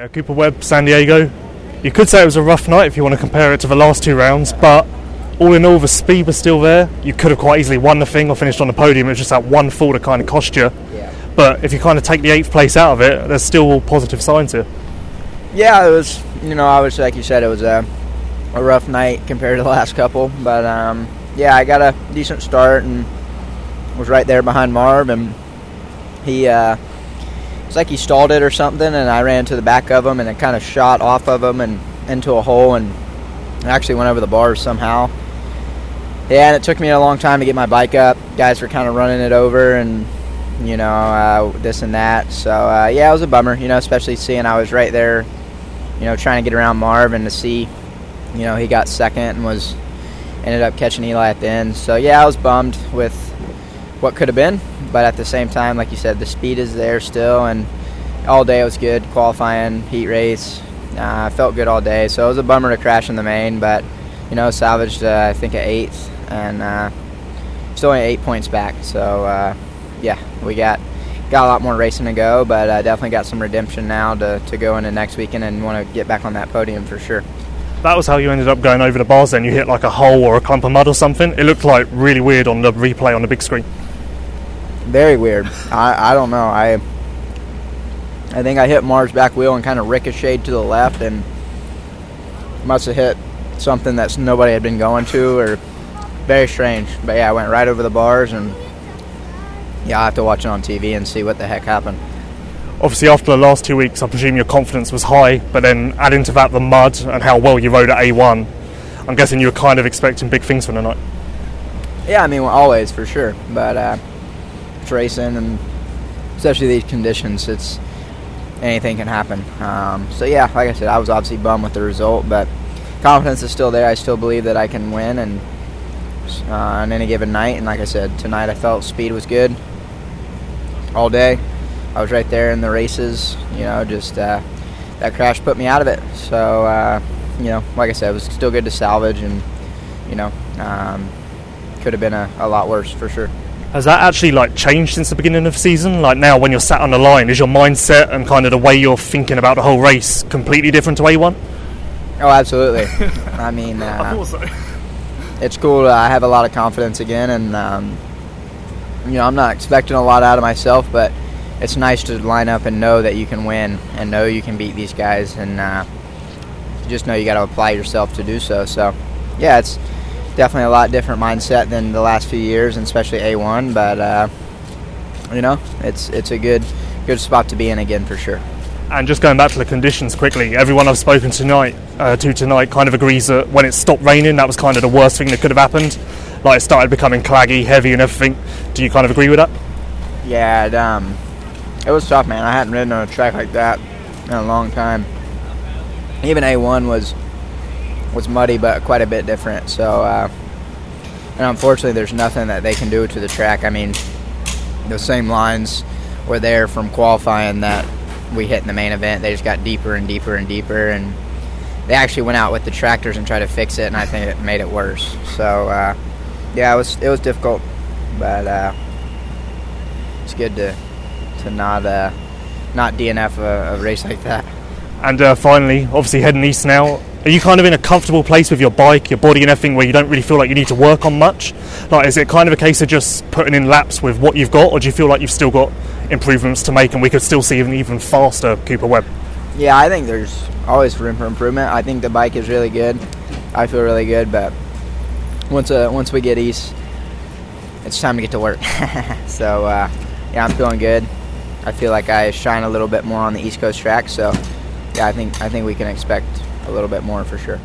Yeah, Cooper Webb, San Diego. You could say it was a rough night if you want to compare it to the last two rounds, but all in all, the speed was still there. You could have quite easily won the thing or finished on the podium. It was just that one fall that kind of cost you. Yeah. But if you kind of take the eighth place out of it, there's still positive signs here. Yeah, it was. You know, obviously, like you said, it was a, a rough night compared to the last couple. But um, yeah, I got a decent start and was right there behind Marv, and he. Uh, it's like he stalled it or something, and I ran to the back of him, and it kind of shot off of him and into a hole, and actually went over the bars somehow. Yeah, and it took me a long time to get my bike up. Guys were kind of running it over, and you know uh, this and that. So uh, yeah, it was a bummer. You know, especially seeing I was right there, you know, trying to get around Marv and to see, you know, he got second and was ended up catching Eli at the end. So yeah, I was bummed with what could have been, but at the same time, like you said, the speed is there still, and all day it was good. Qualifying, heat race, I felt good all day. So it was a bummer to crash in the main, but you know, salvaged uh, I think an eighth, and uh, still only eight points back. So uh, yeah, we got got a lot more racing to go, but uh, definitely got some redemption now to, to go into next weekend and want to get back on that podium for sure. That was how you ended up going over the bars then. You hit like a hole or a clump of mud or something. It looked like really weird on the replay on the big screen. Very weird. I, I don't know. I I think I hit Marv's back wheel and kind of ricocheted to the left and must have hit something that nobody had been going to or very strange. But yeah, I went right over the bars and yeah, I have to watch it on TV and see what the heck happened. Obviously, after the last two weeks, I presume your confidence was high, but then adding to that the mud and how well you rode at A1, I'm guessing you were kind of expecting big things from the night. Yeah, I mean, always for sure. But uh, racing, and especially these conditions, it's anything can happen. Um, so yeah, like I said, I was obviously bummed with the result, but confidence is still there. I still believe that I can win, and uh, on any given night. And like I said, tonight I felt speed was good all day. I was right there in the races. You know, just uh, that crash put me out of it. So uh, you know, like I said, it was still good to salvage, and you know, um, could have been a, a lot worse for sure. Has that actually like changed since the beginning of the season? Like now, when you're sat on the line, is your mindset and kind of the way you're thinking about the whole race completely different to A1? Oh, absolutely. I mean, uh, so. it's cool. I have a lot of confidence again, and um, you know, I'm not expecting a lot out of myself, but it's nice to line up and know that you can win and know you can beat these guys, and uh, just know you got to apply yourself to do so. So, yeah, it's definitely a lot different mindset than the last few years, and especially A1. But uh, you know, it's it's a good good spot to be in again for sure. And just going back to the conditions quickly, everyone I've spoken tonight uh, to tonight kind of agrees that when it stopped raining, that was kind of the worst thing that could have happened. Like it started becoming claggy, heavy, and everything. Do you kind of agree with that? Yeah, it, um, it was tough, man. I hadn't ridden on a track like that in a long time. Even A1 was was muddy, but quite a bit different. So, uh, and unfortunately, there's nothing that they can do to the track. I mean, the same lines were there from qualifying that we hit in the main event. They just got deeper and deeper and deeper, and they actually went out with the tractors and tried to fix it, and I think it made it worse. So, uh, yeah, it was it was difficult, but uh, it's good to to not uh, not DNF a, a race like that. And uh, finally, obviously heading east now. Are you kind of in a comfortable place with your bike, your body, and everything, where you don't really feel like you need to work on much? Like, is it kind of a case of just putting in laps with what you've got, or do you feel like you've still got improvements to make, and we could still see an even faster Cooper Webb? Yeah, I think there's always room for improvement. I think the bike is really good. I feel really good, but once uh, once we get east, it's time to get to work. so uh, yeah, I'm feeling good. I feel like I shine a little bit more on the East Coast track. So yeah, I think I think we can expect a little bit more for sure.